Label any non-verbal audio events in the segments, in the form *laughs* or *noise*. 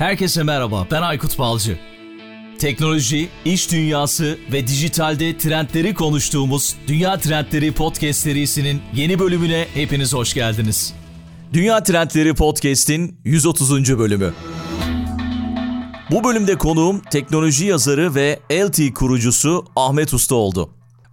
Herkese merhaba, ben Aykut Balcı. Teknoloji, iş dünyası ve dijitalde trendleri konuştuğumuz Dünya Trendleri Podcast serisinin yeni bölümüne hepiniz hoş geldiniz. Dünya Trendleri Podcast'in 130. bölümü. Bu bölümde konuğum teknoloji yazarı ve LT kurucusu Ahmet Usta oldu.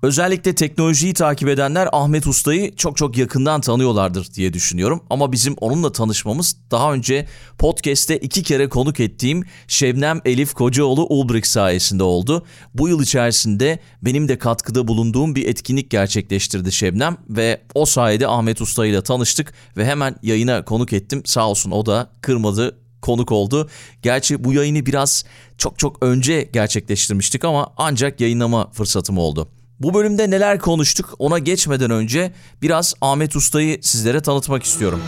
Özellikle teknolojiyi takip edenler Ahmet Usta'yı çok çok yakından tanıyorlardır diye düşünüyorum. Ama bizim onunla tanışmamız daha önce podcast'te iki kere konuk ettiğim Şebnem Elif Kocaoğlu Ulbrich sayesinde oldu. Bu yıl içerisinde benim de katkıda bulunduğum bir etkinlik gerçekleştirdi Şebnem ve o sayede Ahmet Usta ile tanıştık ve hemen yayına konuk ettim. Sağ olsun o da kırmadı konuk oldu. Gerçi bu yayını biraz çok çok önce gerçekleştirmiştik ama ancak yayınlama fırsatım oldu. Bu bölümde neler konuştuk ona geçmeden önce biraz Ahmet Usta'yı sizlere tanıtmak istiyorum.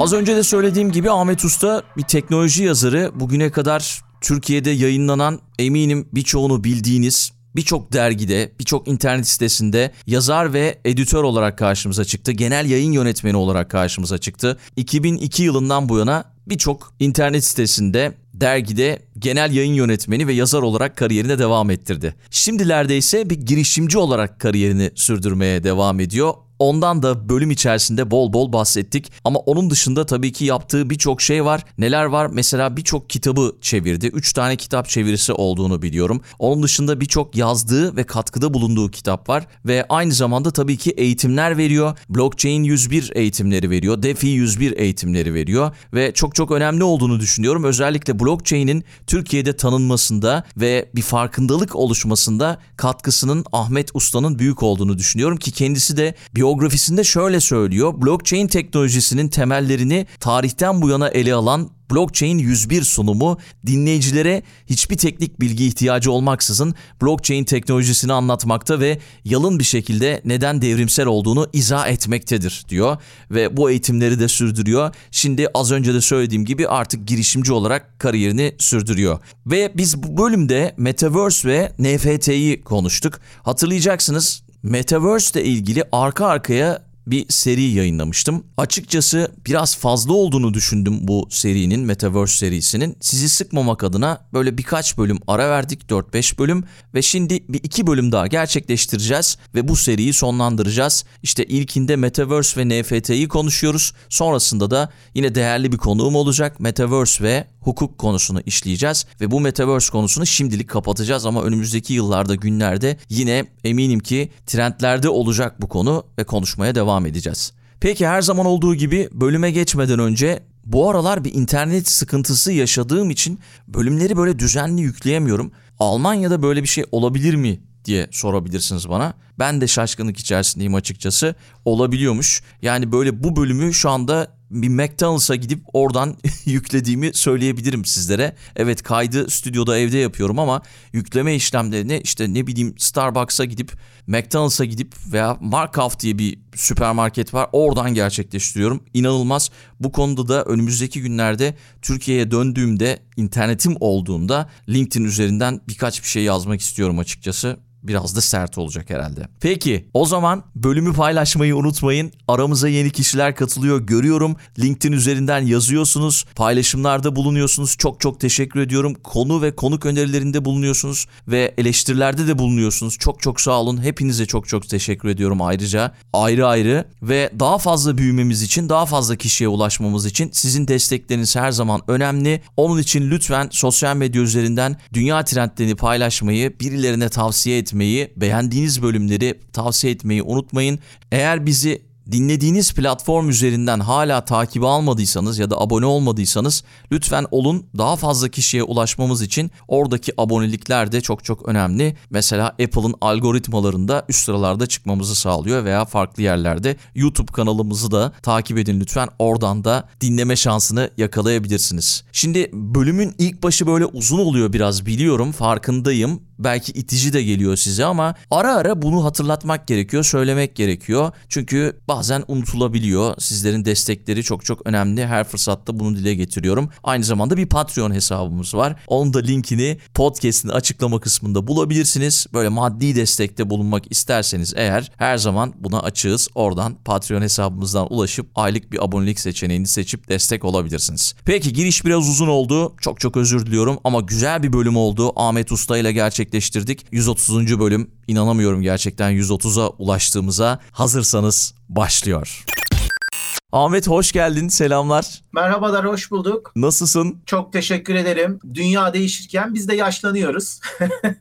Az önce de söylediğim gibi Ahmet Usta bir teknoloji yazarı. Bugüne kadar Türkiye'de yayınlanan eminim birçoğunu bildiğiniz birçok dergide, birçok internet sitesinde yazar ve editör olarak karşımıza çıktı. Genel yayın yönetmeni olarak karşımıza çıktı. 2002 yılından bu yana birçok internet sitesinde dergide genel yayın yönetmeni ve yazar olarak kariyerine devam ettirdi. Şimdilerde ise bir girişimci olarak kariyerini sürdürmeye devam ediyor. Ondan da bölüm içerisinde bol bol bahsettik. Ama onun dışında tabii ki yaptığı birçok şey var. Neler var? Mesela birçok kitabı çevirdi. Üç tane kitap çevirisi olduğunu biliyorum. Onun dışında birçok yazdığı ve katkıda bulunduğu kitap var. Ve aynı zamanda tabii ki eğitimler veriyor. Blockchain 101 eğitimleri veriyor. DeFi 101 eğitimleri veriyor. Ve çok çok önemli olduğunu düşünüyorum. Özellikle blockchain'in Türkiye'de tanınmasında ve bir farkındalık oluşmasında katkısının Ahmet Usta'nın büyük olduğunu düşünüyorum ki kendisi de bir biyografisinde şöyle söylüyor. Blockchain teknolojisinin temellerini tarihten bu yana ele alan Blockchain 101 sunumu dinleyicilere hiçbir teknik bilgi ihtiyacı olmaksızın blockchain teknolojisini anlatmakta ve yalın bir şekilde neden devrimsel olduğunu izah etmektedir diyor ve bu eğitimleri de sürdürüyor. Şimdi az önce de söylediğim gibi artık girişimci olarak kariyerini sürdürüyor. Ve biz bu bölümde Metaverse ve NFT'yi konuştuk. Hatırlayacaksınız Metaverse ile ilgili arka arkaya bir seri yayınlamıştım. Açıkçası biraz fazla olduğunu düşündüm bu serinin, Metaverse serisinin. Sizi sıkmamak adına böyle birkaç bölüm ara verdik, 4-5 bölüm ve şimdi bir iki bölüm daha gerçekleştireceğiz ve bu seriyi sonlandıracağız. İşte ilkinde Metaverse ve NFT'yi konuşuyoruz. Sonrasında da yine değerli bir konuğum olacak. Metaverse ve hukuk konusunu işleyeceğiz ve bu Metaverse konusunu şimdilik kapatacağız ama önümüzdeki yıllarda, günlerde yine eminim ki trendlerde olacak bu konu ve konuşmaya devam devam edeceğiz. Peki her zaman olduğu gibi bölüme geçmeden önce bu aralar bir internet sıkıntısı yaşadığım için bölümleri böyle düzenli yükleyemiyorum. Almanya'da böyle bir şey olabilir mi diye sorabilirsiniz bana. Ben de şaşkınlık içerisindeyim açıkçası. Olabiliyormuş. Yani böyle bu bölümü şu anda bir McDonald's'a gidip oradan *laughs* yüklediğimi söyleyebilirim sizlere. Evet kaydı stüdyoda evde yapıyorum ama yükleme işlemlerini işte ne bileyim Starbucks'a gidip McDonald's'a gidip veya Markov diye bir süpermarket var oradan gerçekleştiriyorum. İnanılmaz bu konuda da önümüzdeki günlerde Türkiye'ye döndüğümde internetim olduğunda LinkedIn üzerinden birkaç bir şey yazmak istiyorum açıkçası biraz da sert olacak herhalde. Peki o zaman bölümü paylaşmayı unutmayın. Aramıza yeni kişiler katılıyor görüyorum. LinkedIn üzerinden yazıyorsunuz. Paylaşımlarda bulunuyorsunuz. Çok çok teşekkür ediyorum. Konu ve konuk önerilerinde bulunuyorsunuz ve eleştirilerde de bulunuyorsunuz. Çok çok sağ olun. Hepinize çok çok teşekkür ediyorum ayrıca. Ayrı ayrı ve daha fazla büyümemiz için, daha fazla kişiye ulaşmamız için sizin destekleriniz her zaman önemli. Onun için lütfen sosyal medya üzerinden dünya trendlerini paylaşmayı, birilerine tavsiye etmeyi etmeyi, beğendiğiniz bölümleri tavsiye etmeyi unutmayın. Eğer bizi dinlediğiniz platform üzerinden hala takibi almadıysanız ya da abone olmadıysanız lütfen olun. Daha fazla kişiye ulaşmamız için oradaki abonelikler de çok çok önemli. Mesela Apple'ın algoritmalarında üst sıralarda çıkmamızı sağlıyor veya farklı yerlerde. YouTube kanalımızı da takip edin lütfen. Oradan da dinleme şansını yakalayabilirsiniz. Şimdi bölümün ilk başı böyle uzun oluyor biraz biliyorum farkındayım belki itici de geliyor size ama ara ara bunu hatırlatmak gerekiyor, söylemek gerekiyor. Çünkü bazen unutulabiliyor. Sizlerin destekleri çok çok önemli. Her fırsatta bunu dile getiriyorum. Aynı zamanda bir Patreon hesabımız var. Onun da linkini podcast'in açıklama kısmında bulabilirsiniz. Böyle maddi destekte bulunmak isterseniz eğer her zaman buna açığız. Oradan Patreon hesabımızdan ulaşıp aylık bir abonelik seçeneğini seçip destek olabilirsiniz. Peki giriş biraz uzun oldu. Çok çok özür diliyorum ama güzel bir bölüm oldu. Ahmet Usta ile gerçekleştirdik. 130. bölüm. İnanamıyorum gerçekten 130'a ulaştığımıza. Hazırsanız başlıyor. Ahmet hoş geldin. Selamlar. Merhabalar, hoş bulduk. Nasılsın? Çok teşekkür ederim. Dünya değişirken biz de yaşlanıyoruz.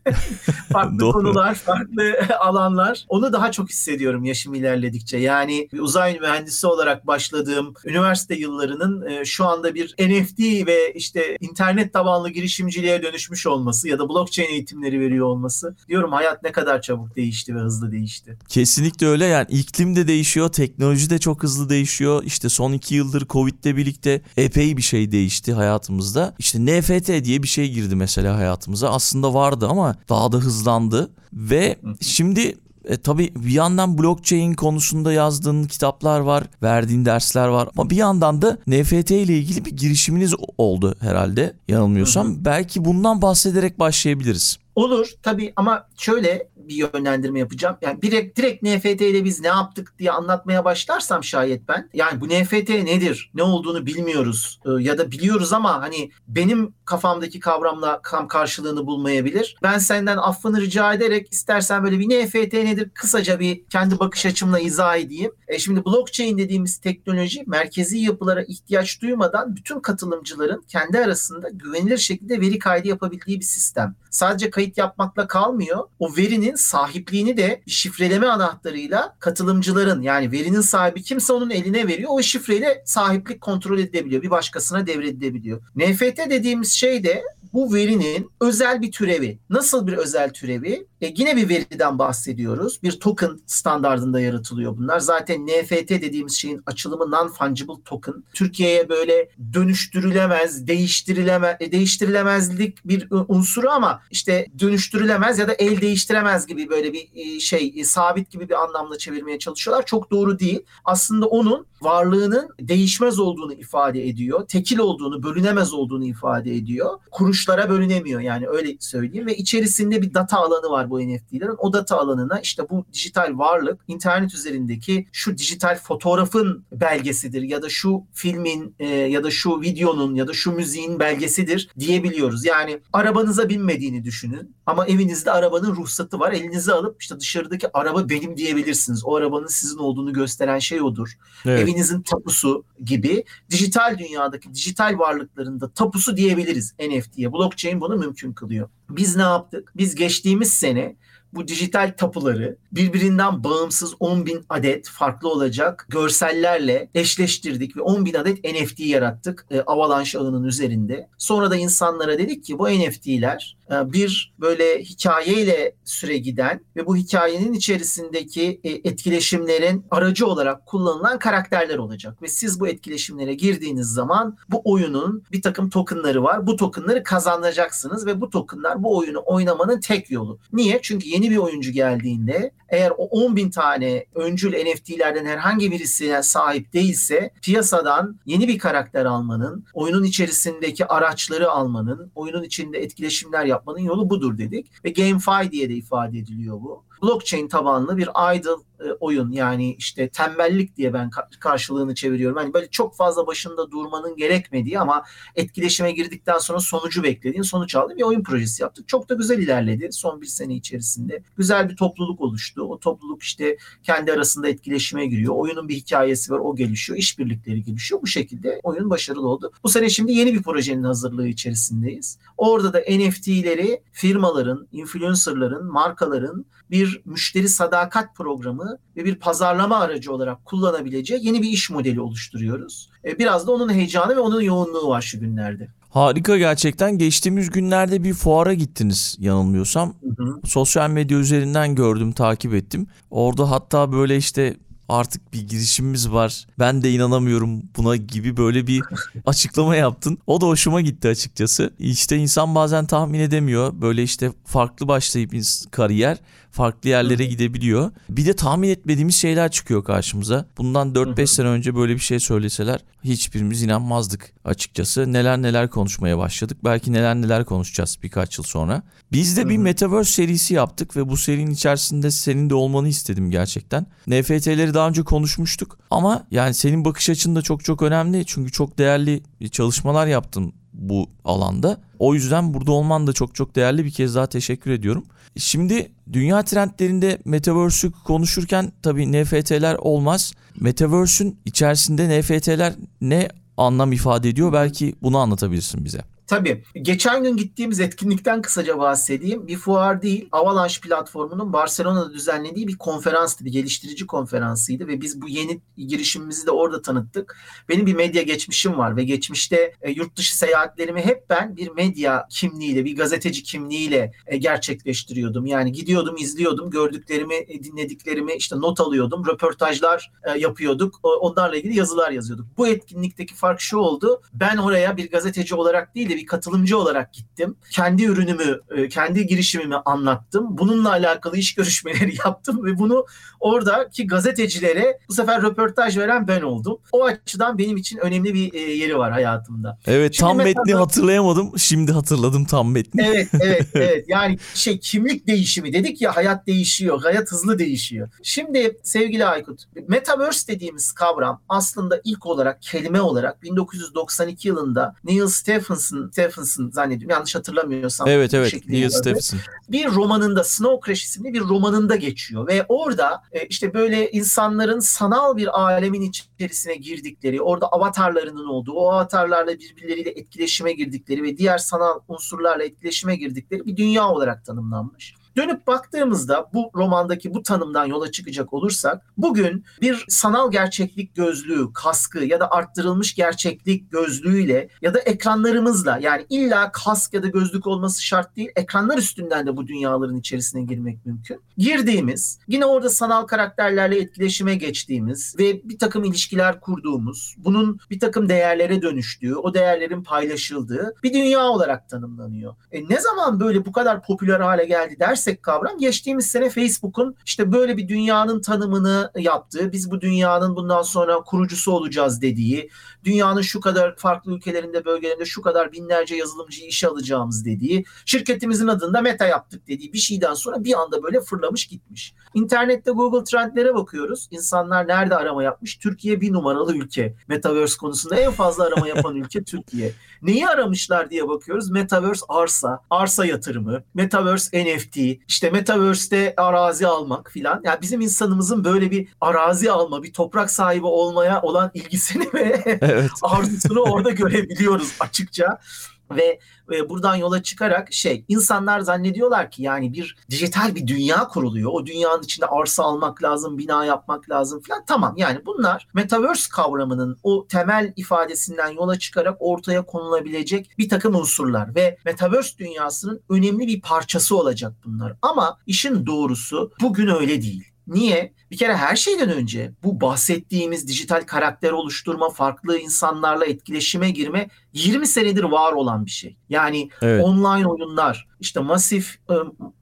*laughs* farklı konular, farklı *laughs* alanlar. Onu daha çok hissediyorum yaşım ilerledikçe. Yani uzay mühendisi olarak başladığım üniversite yıllarının e, şu anda bir NFT ve işte internet tabanlı girişimciliğe dönüşmüş olması ya da blockchain eğitimleri veriyor olması. Diyorum hayat ne kadar çabuk değişti ve hızlı değişti. Kesinlikle öyle yani iklim de değişiyor, teknoloji de çok hızlı değişiyor işte son iki yıldır Covid'le birlikte epey bir şey değişti hayatımızda. İşte NFT diye bir şey girdi mesela hayatımıza. Aslında vardı ama daha da hızlandı. Ve şimdi e, tabii bir yandan blockchain konusunda yazdığın kitaplar var, verdiğin dersler var ama bir yandan da NFT ile ilgili bir girişiminiz oldu herhalde yanılmıyorsam. Hı hı. Belki bundan bahsederek başlayabiliriz. Olur tabii ama şöyle bir yönlendirme yapacağım. Yani direkt direkt NFT ile biz ne yaptık diye anlatmaya başlarsam şayet ben. Yani bu NFT nedir? Ne olduğunu bilmiyoruz ee, ya da biliyoruz ama hani benim kafamdaki kavramla kam karşılığını bulmayabilir. Ben senden affını rica ederek istersen böyle bir NFT nedir kısaca bir kendi bakış açımla izah edeyim. E şimdi blockchain dediğimiz teknoloji merkezi yapılara ihtiyaç duymadan bütün katılımcıların kendi arasında güvenilir şekilde veri kaydı yapabildiği bir sistem. Sadece kayıt yapmakla kalmıyor. O verinin sahipliğini de şifreleme anahtarıyla katılımcıların yani verinin sahibi kimse onun eline veriyor. O şifreyle sahiplik kontrol edilebiliyor. Bir başkasına devredilebiliyor. NFT dediğimiz şey de bu verinin özel bir türevi. Nasıl bir özel türevi? E yine bir veriden bahsediyoruz. Bir token standartında yaratılıyor bunlar. Zaten NFT dediğimiz şeyin açılımı non-fungible token. Türkiye'ye böyle dönüştürülemez, değiştirilemez, e, değiştirilemezlik bir unsuru ama işte dönüştürülemez ya da el değiştiremez gibi böyle bir e, şey e, sabit gibi bir anlamda çevirmeye çalışıyorlar. Çok doğru değil. Aslında onun varlığının değişmez olduğunu ifade ediyor. Tekil olduğunu, bölünemez olduğunu ifade ediyor. Kuruşlara bölünemiyor yani öyle söyleyeyim ve içerisinde bir data alanı var bu NFT'lerin. O data alanına işte bu dijital varlık internet üzerindeki şu dijital fotoğrafın belgesidir ya da şu filmin e, ya da şu videonun ya da şu müziğin belgesidir diyebiliyoruz. Yani arabanıza binmediğini düşünün ama evinizde arabanın ruhsatı var. Elinize alıp işte dışarıdaki araba benim diyebilirsiniz. O arabanın sizin olduğunu gösteren şey odur. Evet. Evinizin tapusu gibi dijital dünyadaki dijital varlıklarında tapusu diyebiliriz NFT'ye. Blockchain bunu mümkün kılıyor. Biz ne yaptık? Biz geçtiğimiz sene bu dijital tapuları birbirinden bağımsız 10 bin adet farklı olacak görsellerle eşleştirdik ve 10 bin adet NFT yarattık e, Avalanche ağının üzerinde. Sonra da insanlara dedik ki bu NFT'ler e, bir böyle hikayeyle süre giden ve bu hikayenin içerisindeki e, etkileşimlerin aracı olarak kullanılan karakterler olacak. Ve siz bu etkileşimlere girdiğiniz zaman bu oyunun bir takım tokenları var. Bu tokenları kazanacaksınız ve bu tokenlar bu oyunu oynamanın tek yolu. Niye? Çünkü yeni bir oyuncu geldiğinde eğer o 10 bin tane öncül NFT'lerden herhangi birisine sahip değilse piyasadan yeni bir karakter almanın, oyunun içerisindeki araçları almanın, oyunun içinde etkileşimler yapmanın yolu budur dedik. Ve GameFi diye de ifade ediliyor bu blockchain tabanlı bir idle e, oyun yani işte tembellik diye ben karşılığını çeviriyorum. Hani böyle çok fazla başında durmanın gerekmediği ama etkileşime girdikten sonra sonucu beklediğin sonuç aldığın bir oyun projesi yaptık. Çok da güzel ilerledi son bir sene içerisinde. Güzel bir topluluk oluştu. O topluluk işte kendi arasında etkileşime giriyor. Oyunun bir hikayesi var o gelişiyor. işbirlikleri gelişiyor. Bu şekilde oyun başarılı oldu. Bu sene şimdi yeni bir projenin hazırlığı içerisindeyiz. Orada da NFT'leri firmaların, influencerların, markaların bir müşteri sadakat programı ve bir pazarlama aracı olarak kullanabileceği yeni bir iş modeli oluşturuyoruz. E, biraz da onun heyecanı ve onun yoğunluğu var şu günlerde. Harika gerçekten. Geçtiğimiz günlerde bir fuara gittiniz yanılmıyorsam. Hı hı. Sosyal medya üzerinden gördüm, takip ettim. Orada hatta böyle işte artık bir girişimimiz var. Ben de inanamıyorum buna gibi böyle bir *laughs* açıklama yaptın. O da hoşuma gitti açıkçası. İşte insan bazen tahmin edemiyor. Böyle işte farklı başlayıp kariyer farklı yerlere gidebiliyor. Bir de tahmin etmediğimiz şeyler çıkıyor karşımıza. Bundan 4-5 sene önce böyle bir şey söyleseler hiçbirimiz inanmazdık açıkçası. Neler neler konuşmaya başladık. Belki neler neler konuşacağız birkaç yıl sonra. Biz de bir Metaverse serisi yaptık ve bu serinin içerisinde senin de olmanı istedim gerçekten. NFT'leri daha önce konuşmuştuk ama yani senin bakış açın da çok çok önemli. Çünkü çok değerli çalışmalar yaptın bu alanda. O yüzden burada olman da çok çok değerli. Bir kez daha teşekkür ediyorum. Şimdi dünya trendlerinde Metaverse'ü konuşurken tabii NFT'ler olmaz. Metaverse'ün içerisinde NFT'ler ne anlam ifade ediyor? Belki bunu anlatabilirsin bize. Tabii. Geçen gün gittiğimiz etkinlikten kısaca bahsedeyim. Bir fuar değil, Avalanche platformunun Barcelona'da düzenlediği bir konferanstı, bir geliştirici konferansıydı ve biz bu yeni girişimimizi de orada tanıttık. Benim bir medya geçmişim var ve geçmişte e, yurt dışı seyahatlerimi hep ben bir medya kimliğiyle, bir gazeteci kimliğiyle e, gerçekleştiriyordum. Yani gidiyordum, izliyordum, gördüklerimi, e, dinlediklerimi işte not alıyordum, röportajlar e, yapıyorduk, onlarla ilgili yazılar yazıyorduk. Bu etkinlikteki fark şu oldu. Ben oraya bir gazeteci olarak değil de bir katılımcı olarak gittim. Kendi ürünümü, e, kendi girişimimi anlattım. Bununla alakalı iş görüşmeleri *laughs* yaptım ve bunu oradaki gazetecilere bu sefer röportaj veren ben oldum. O açıdan benim için önemli bir e, yeri var hayatımda. Evet Şimdi tam mesela... metni hatırlayamadım. Şimdi hatırladım tam metni. Evet, *laughs* evet, evet. Yani şey kimlik değişimi dedik ya hayat değişiyor. Hayat hızlı değişiyor. Şimdi sevgili Aykut, Metaverse dediğimiz kavram aslında ilk olarak kelime olarak 1992 yılında Neil Stephenson Stephenson zannediyorum yanlış hatırlamıyorsam. Evet evet Neil Stephenson. Bir romanında Snow Crash isimli bir romanında geçiyor ve orada e, işte böyle insanların sanal bir alemin içerisine girdikleri, orada avatarlarının olduğu, o avatarlarla birbirleriyle etkileşime girdikleri ve diğer sanal unsurlarla etkileşime girdikleri bir dünya olarak tanımlanmış. Dönüp baktığımızda bu romandaki bu tanımdan yola çıkacak olursak bugün bir sanal gerçeklik gözlüğü, kaskı ya da arttırılmış gerçeklik gözlüğüyle ya da ekranlarımızla yani illa kask ya da gözlük olması şart değil ekranlar üstünden de bu dünyaların içerisine girmek mümkün. Girdiğimiz yine orada sanal karakterlerle etkileşime geçtiğimiz ve bir takım ilişkiler kurduğumuz bunun bir takım değerlere dönüştüğü o değerlerin paylaşıldığı bir dünya olarak tanımlanıyor. E ne zaman böyle bu kadar popüler hale geldi dersek dersek kavram. Geçtiğimiz sene Facebook'un işte böyle bir dünyanın tanımını yaptığı, biz bu dünyanın bundan sonra kurucusu olacağız dediği, dünyanın şu kadar farklı ülkelerinde, bölgelerinde şu kadar binlerce yazılımcıyı işe alacağımız dediği, şirketimizin adında Meta yaptık dediği bir şeyden sonra bir anda böyle fırlamış gitmiş. İnternette Google Trendlere bakıyoruz. İnsanlar nerede arama yapmış? Türkiye bir numaralı ülke. Metaverse konusunda en fazla arama yapan *laughs* ülke Türkiye. Neyi aramışlar diye bakıyoruz. Metaverse arsa, arsa yatırımı, Metaverse NFT, işte Metaverse'de arazi almak filan. Yani bizim insanımızın böyle bir arazi alma, bir toprak sahibi olmaya olan ilgisini *laughs* ve *laughs* evet. *laughs* arzusunu orada görebiliyoruz açıkça ve e, buradan yola çıkarak şey insanlar zannediyorlar ki yani bir dijital bir dünya kuruluyor. O dünyanın içinde arsa almak lazım, bina yapmak lazım falan. Tamam yani bunlar metaverse kavramının o temel ifadesinden yola çıkarak ortaya konulabilecek bir takım unsurlar ve metaverse dünyasının önemli bir parçası olacak bunlar. Ama işin doğrusu bugün öyle değil. Niye? Bir kere her şeyden önce bu bahsettiğimiz dijital karakter oluşturma, farklı insanlarla etkileşime girme 20 senedir var olan bir şey. Yani evet. online oyunlar, işte masif e,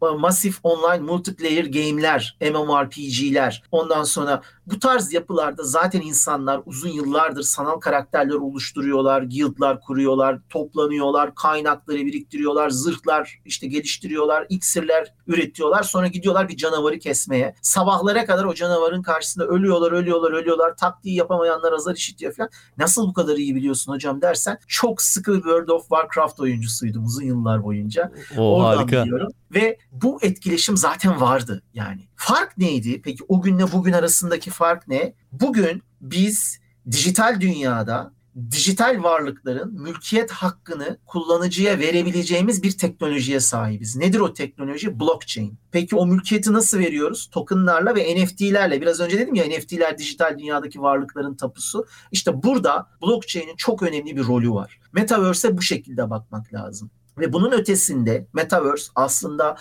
e, masif online multiplayer game'ler, MMORPG'ler, ondan sonra bu tarz yapılarda zaten insanlar uzun yıllardır sanal karakterler oluşturuyorlar, guildlar kuruyorlar, toplanıyorlar, kaynakları biriktiriyorlar, zırhlar işte geliştiriyorlar, iksirler üretiyorlar. Sonra gidiyorlar bir canavarı kesmeye. Sabahlara kadar o canavarın karşısında ölüyorlar, ölüyorlar, ölüyorlar. Taktiği yapamayanlar azar işitiyor falan. Nasıl bu kadar iyi biliyorsun hocam dersen çok sıkı World of Warcraft oyuncusuydum uzun yıllar boyunca. O Oradan harika. biliyorum. Ve bu etkileşim zaten vardı yani. Fark neydi? Peki o günle bugün arasındaki fark ne? Bugün biz dijital dünyada dijital varlıkların mülkiyet hakkını kullanıcıya verebileceğimiz bir teknolojiye sahibiz. Nedir o teknoloji? Blockchain. Peki o mülkiyeti nasıl veriyoruz? Tokenlarla ve NFT'lerle. Biraz önce dedim ya NFT'ler dijital dünyadaki varlıkların tapusu. İşte burada blockchain'in çok önemli bir rolü var. Metaverse'e bu şekilde bakmak lazım. Ve bunun ötesinde Metaverse aslında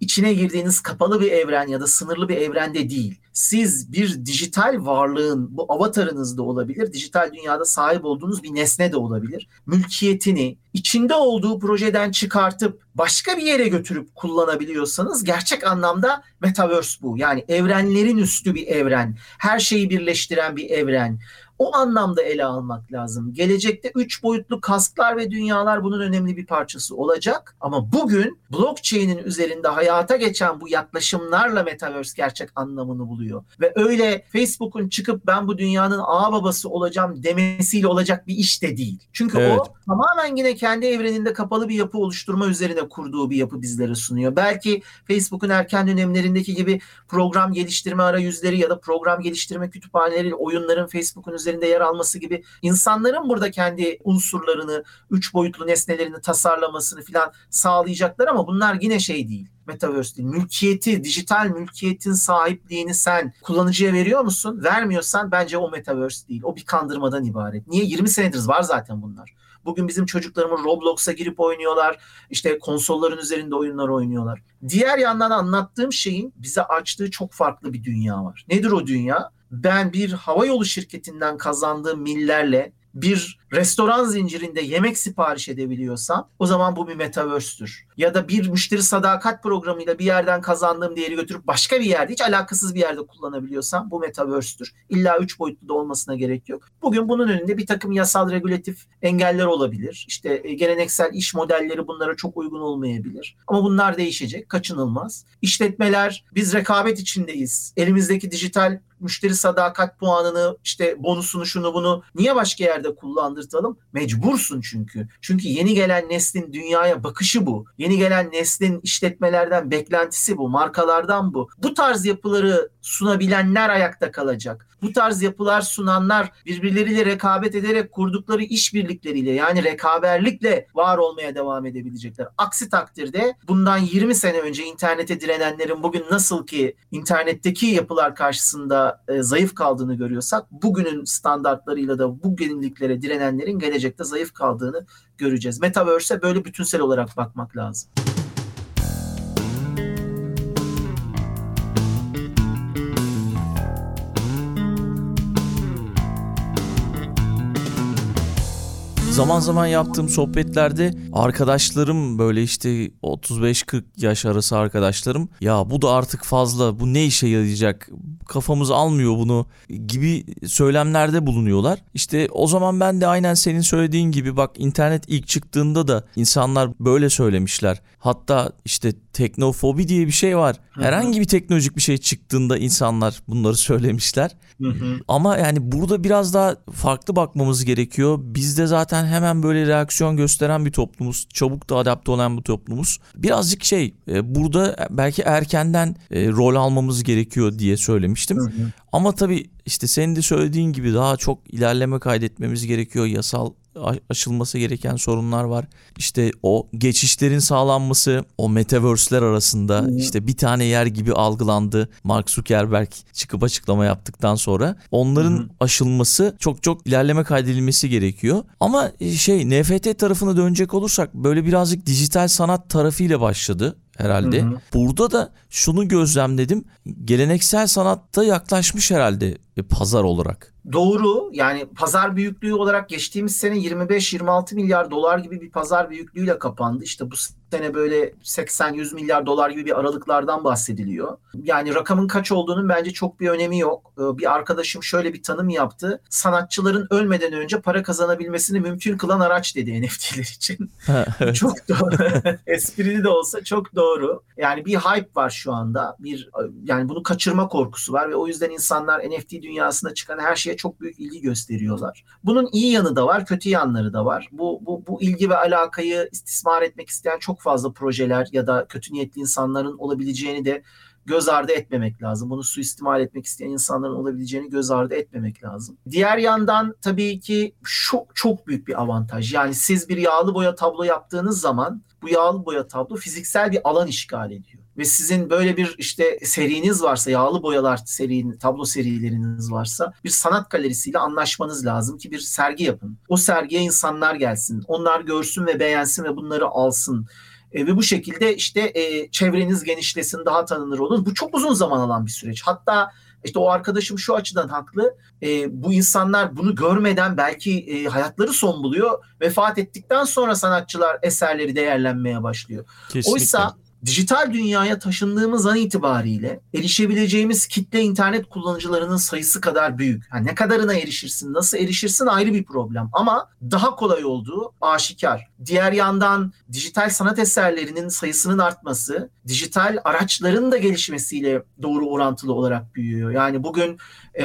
içine girdiğiniz kapalı bir evren ya da sınırlı bir evrende değil siz bir dijital varlığın bu avatarınız da olabilir, dijital dünyada sahip olduğunuz bir nesne de olabilir. Mülkiyetini içinde olduğu projeden çıkartıp başka bir yere götürüp kullanabiliyorsanız gerçek anlamda metaverse bu. Yani evrenlerin üstü bir evren, her şeyi birleştiren bir evren. O anlamda ele almak lazım. Gelecekte üç boyutlu kasklar ve dünyalar bunun önemli bir parçası olacak. Ama bugün blockchain'in üzerinde hayata geçen bu yaklaşımlarla metaverse gerçek anlamını buluyor. Ve öyle Facebook'un çıkıp ben bu dünyanın ağ babası olacağım demesiyle olacak bir iş de değil. Çünkü evet. o tamamen yine kendi evreninde kapalı bir yapı oluşturma üzerine kurduğu bir yapı bizlere sunuyor. Belki Facebook'un erken dönemlerindeki gibi program geliştirme arayüzleri ya da program geliştirme kütüphaneleri, oyunların Facebook'un üzerinde yer alması gibi insanların burada kendi unsurlarını, üç boyutlu nesnelerini tasarlamasını falan sağlayacaklar ama bunlar yine şey değil. Metaverse değil. Mülkiyeti, dijital mülkiyetin sahipliğini sen kullanıcıya veriyor musun? Vermiyorsan bence o Metaverse değil. O bir kandırmadan ibaret. Niye? 20 senedir var zaten bunlar. Bugün bizim çocuklarımız Roblox'a girip oynuyorlar. İşte konsolların üzerinde oyunlar oynuyorlar. Diğer yandan anlattığım şeyin bize açtığı çok farklı bir dünya var. Nedir o dünya? Ben bir havayolu şirketinden kazandığım millerle bir restoran zincirinde yemek sipariş edebiliyorsam o zaman bu bir metaverse'tür. Ya da bir müşteri sadakat programıyla bir yerden kazandığım değeri götürüp başka bir yerde hiç alakasız bir yerde kullanabiliyorsam bu metaverse'tür. İlla üç boyutlu da olmasına gerek yok. Bugün bunun önünde bir takım yasal regülatif engeller olabilir. İşte e, geleneksel iş modelleri bunlara çok uygun olmayabilir. Ama bunlar değişecek, kaçınılmaz. İşletmeler biz rekabet içindeyiz. Elimizdeki dijital müşteri sadakat puanını işte bonusunu şunu bunu niye başka yerde kullandırtalım? Mecbursun çünkü. Çünkü yeni gelen neslin dünyaya bakışı bu. Yeni gelen neslin işletmelerden beklentisi bu, markalardan bu. Bu tarz yapıları sunabilenler ayakta kalacak. Bu tarz yapılar sunanlar birbirleriyle rekabet ederek kurdukları işbirlikleriyle yani rekaberlikle var olmaya devam edebilecekler. Aksi takdirde bundan 20 sene önce internete direnenlerin bugün nasıl ki internetteki yapılar karşısında e, zayıf kaldığını görüyorsak bugünün standartlarıyla da bu yeniliklere direnenlerin gelecekte zayıf kaldığını göreceğiz. Metaverse'e böyle bütünsel olarak bakmak lazım. Zaman zaman yaptığım sohbetlerde arkadaşlarım böyle işte 35-40 yaş arası arkadaşlarım ya bu da artık fazla bu ne işe yarayacak kafamız almıyor bunu gibi söylemlerde bulunuyorlar. İşte o zaman ben de aynen senin söylediğin gibi bak internet ilk çıktığında da insanlar böyle söylemişler. Hatta işte teknofobi diye bir şey var. Herhangi bir teknolojik bir şey çıktığında insanlar bunları söylemişler. Hı hı. Ama yani burada biraz daha farklı bakmamız gerekiyor. Bizde zaten hemen böyle reaksiyon gösteren bir toplumuz. Çabuk da adapte olan bir toplumuz. Birazcık şey e, burada belki erkenden e, rol almamız gerekiyor diye söylemiştim. Hı hı. Ama tabii işte senin de söylediğin gibi daha çok ilerleme kaydetmemiz gerekiyor. Yasal aşılması gereken sorunlar var. İşte o geçişlerin sağlanması, o metaverse'ler arasında hmm. işte bir tane yer gibi algılandı. Mark Zuckerberg çıkıp açıklama yaptıktan sonra onların hmm. aşılması çok çok ilerleme kaydedilmesi gerekiyor. Ama e, şey NFT tarafına dönecek olursak böyle birazcık dijital sanat tarafıyla başladı herhalde. Hı hı. Burada da şunu gözlemledim. Geleneksel sanatta yaklaşmış herhalde pazar olarak. Doğru. Yani pazar büyüklüğü olarak geçtiğimiz sene 25-26 milyar dolar gibi bir pazar büyüklüğüyle kapandı. İşte bu sene böyle 80-100 milyar dolar gibi bir aralıklardan bahsediliyor. Yani rakamın kaç olduğunun bence çok bir önemi yok. Ee, bir arkadaşım şöyle bir tanım yaptı. Sanatçıların ölmeden önce para kazanabilmesini mümkün kılan araç dedi *laughs* NFT'ler için. çok doğru. *laughs* Esprili de olsa çok doğru. Yani bir hype var şu anda. Bir yani bunu kaçırma korkusu var ve o yüzden insanlar NFT dünyasında çıkan her şeye çok büyük ilgi gösteriyorlar. Bunun iyi yanı da var, kötü yanları da var. Bu bu bu ilgi ve alakayı istismar etmek isteyen çok fazla projeler ya da kötü niyetli insanların olabileceğini de göz ardı etmemek lazım. Bunu suistimal etmek isteyen insanların olabileceğini göz ardı etmemek lazım. Diğer yandan tabii ki çok çok büyük bir avantaj. Yani siz bir yağlı boya tablo yaptığınız zaman bu yağlı boya tablo fiziksel bir alan işgal ediyor ve sizin böyle bir işte seriniz varsa, yağlı boyalar seri, tablo serileriniz varsa bir sanat galerisiyle anlaşmanız lazım ki bir sergi yapın. O sergiye insanlar gelsin, onlar görsün ve beğensin ve bunları alsın. E, ve bu şekilde işte e, çevreniz genişlesin, daha tanınır olun. Bu çok uzun zaman alan bir süreç. Hatta İşte o arkadaşım şu açıdan haklı. E, bu insanlar bunu görmeden belki e, hayatları son buluyor. Vefat ettikten sonra sanatçılar eserleri değerlenmeye başlıyor. Kesinlikle. Oysa dijital dünyaya taşındığımız an itibariyle erişebileceğimiz kitle internet kullanıcılarının sayısı kadar büyük. Yani ne kadarına erişirsin, nasıl erişirsin ayrı bir problem ama daha kolay olduğu aşikar. Diğer yandan dijital sanat eserlerinin sayısının artması, dijital araçların da gelişmesiyle doğru orantılı olarak büyüyor. Yani bugün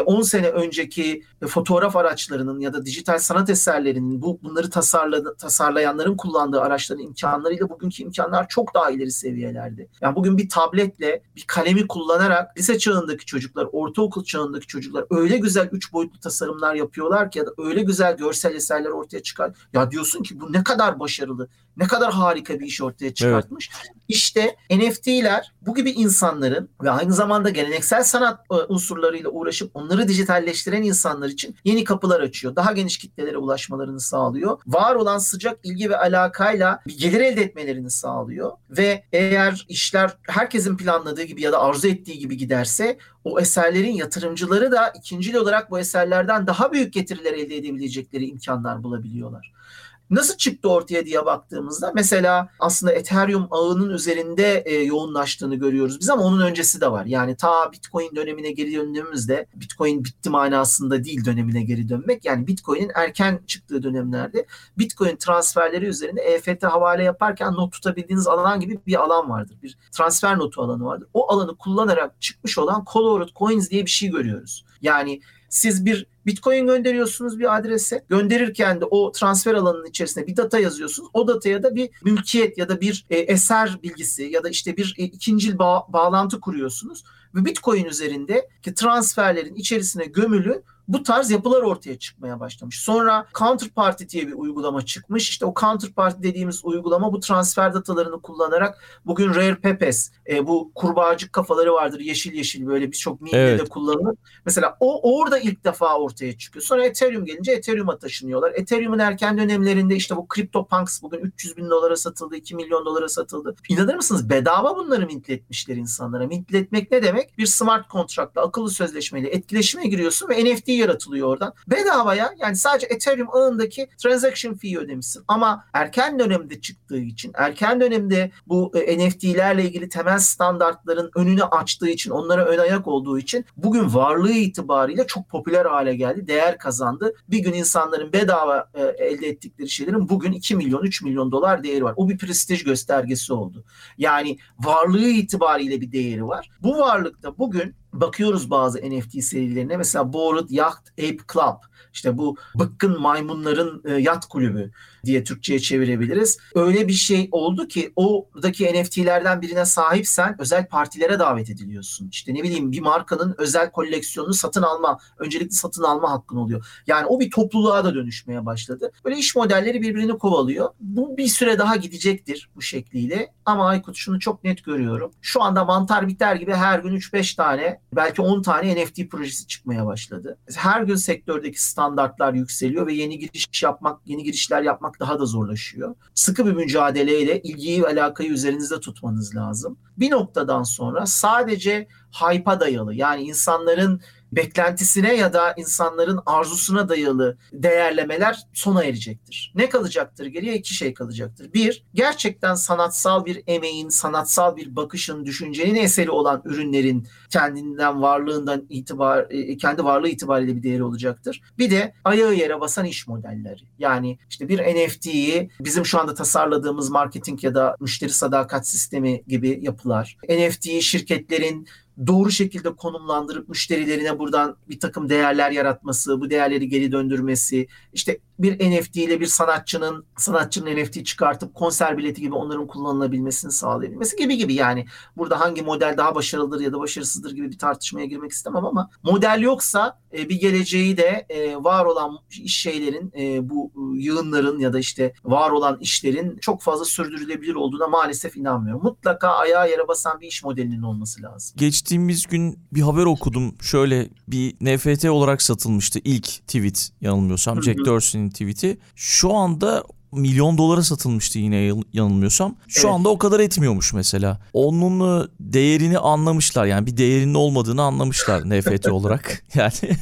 10 e, sene önceki fotoğraf araçlarının ya da dijital sanat eserlerinin bu bunları tasarladı, tasarlayanların kullandığı araçların imkanlarıyla bugünkü imkanlar çok daha ileri seviyelerde. Yani bugün bir tabletle, bir kalemi kullanarak lise çağındaki çocuklar, ortaokul çağındaki çocuklar öyle güzel üç boyutlu tasarımlar yapıyorlar ki ya da öyle güzel görsel eserler ortaya çıkar. Ya diyorsun ki bu ne kadar başarılı, ne kadar harika bir iş ortaya çıkartmış. Evet. İşte NFT'ler bu gibi insanların ve aynı zamanda geleneksel sanat e, unsurlarıyla uğraşıp onları dijitalleştiren insanlar için yeni kapılar açıyor. Daha geniş kitlelere ulaşmalarını sağlıyor. Var olan sıcak ilgi ve alakayla bir gelir elde etmelerini sağlıyor. Ve eğer işler herkesin planladığı gibi ya da arzu ettiği gibi giderse o eserlerin yatırımcıları da ikincil olarak bu eserlerden daha büyük getiriler elde edebilecekleri imkanlar bulabiliyorlar. Nasıl çıktı ortaya diye baktığımızda mesela aslında Ethereum ağının üzerinde e, yoğunlaştığını görüyoruz biz ama onun öncesi de var. Yani ta Bitcoin dönemine geri döndüğümüzde Bitcoin bitti manasında değil dönemine geri dönmek. Yani Bitcoin'in erken çıktığı dönemlerde Bitcoin transferleri üzerinde EFT havale yaparken not tutabildiğiniz alan gibi bir alan vardır. Bir transfer notu alanı vardır. O alanı kullanarak çıkmış olan Colored Coins diye bir şey görüyoruz. Yani siz bir Bitcoin gönderiyorsunuz bir adrese. Gönderirken de o transfer alanının içerisine bir data yazıyorsunuz. O dataya da bir mülkiyet ya da bir e, eser bilgisi ya da işte bir e, ikincil bağ, bağlantı kuruyorsunuz. Ve Bitcoin üzerinde ki transferlerin içerisine gömülü bu tarz yapılar ortaya çıkmaya başlamış. Sonra Counterparty diye bir uygulama çıkmış. İşte o Counterparty dediğimiz uygulama bu transfer datalarını kullanarak bugün Rare Pepes e, bu kurbağacık kafaları vardır yeşil yeşil böyle birçok mimde evet. de kullanılır. Mesela o orada ilk defa ortaya çıkıyor. Sonra Ethereum gelince Ethereum'a taşınıyorlar. Ethereum'un erken dönemlerinde işte bu CryptoPunks bugün 300 bin dolara satıldı, 2 milyon dolara satıldı. İnanır mısınız? Bedava bunları mintletmişler insanlara. Mintletmek ne demek? Bir smart kontratla, akıllı sözleşmeyle etkileşime giriyorsun ve NFT yaratılıyor oradan. Bedavaya yani sadece Ethereum ağındaki transaction fee ödemişsin. Ama erken dönemde çıktığı için, erken dönemde bu e, NFT'lerle ilgili temel standartların önünü açtığı için, onlara ön ayak olduğu için bugün varlığı itibariyle çok popüler hale geldi, değer kazandı. Bir gün insanların bedava e, elde ettikleri şeylerin bugün 2 milyon, 3 milyon dolar değeri var. O bir prestij göstergesi oldu. Yani varlığı itibariyle bir değeri var. Bu varlıkta bugün bakıyoruz bazı NFT serilerine. Mesela Bored Yacht Ape Club. İşte bu bıkkın maymunların e, yat kulübü diye Türkçe'ye çevirebiliriz. Öyle bir şey oldu ki oradaki NFT'lerden birine sahipsen özel partilere davet ediliyorsun. İşte ne bileyim bir markanın özel koleksiyonunu satın alma, öncelikli satın alma hakkın oluyor. Yani o bir topluluğa da dönüşmeye başladı. Böyle iş modelleri birbirini kovalıyor. Bu bir süre daha gidecektir bu şekliyle. Ama Aykut şunu çok net görüyorum. Şu anda mantar biter gibi her gün 3-5 tane belki 10 tane NFT projesi çıkmaya başladı. Her gün sektördeki standartlar yükseliyor ve yeni giriş yapmak, yeni girişler yapmak daha da zorlaşıyor. Sıkı bir mücadeleyle ilgiyi ve alakayı üzerinizde tutmanız lazım. Bir noktadan sonra sadece hype'a dayalı yani insanların beklentisine ya da insanların arzusuna dayalı değerlemeler sona erecektir. Ne kalacaktır geriye? iki şey kalacaktır. Bir, gerçekten sanatsal bir emeğin, sanatsal bir bakışın, düşüncenin eseri olan ürünlerin kendinden varlığından itibar, e, kendi varlığı itibariyle bir değeri olacaktır. Bir de ayağı yere basan iş modelleri. Yani işte bir NFT'yi bizim şu anda tasarladığımız marketing ya da müşteri sadakat sistemi gibi yapılar. NFT'yi şirketlerin doğru şekilde konumlandırıp müşterilerine buradan bir takım değerler yaratması, bu değerleri geri döndürmesi, işte bir NFT ile bir sanatçının sanatçının NFT çıkartıp konser bileti gibi onların kullanılabilmesini sağlayabilmesi gibi gibi yani burada hangi model daha başarılıdır ya da başarısızdır gibi bir tartışmaya girmek istemem ama model yoksa e, bir geleceği de e, var olan iş şeylerin e, bu yığınların ya da işte var olan işlerin çok fazla sürdürülebilir olduğuna maalesef inanmıyorum. Mutlaka ayağa yere basan bir iş modelinin olması lazım. Geçtiğimiz gün bir haber okudum. Şöyle bir NFT olarak satılmıştı ilk tweet yanılmıyorsam. Jack Dorsey'nin tweet'i. Şu anda milyon dolara satılmıştı yine yanılmıyorsam. Şu evet. anda o kadar etmiyormuş mesela. Onun e, değerini anlamışlar yani bir değerinin olmadığını anlamışlar *laughs* NFT olarak. *laughs* Yani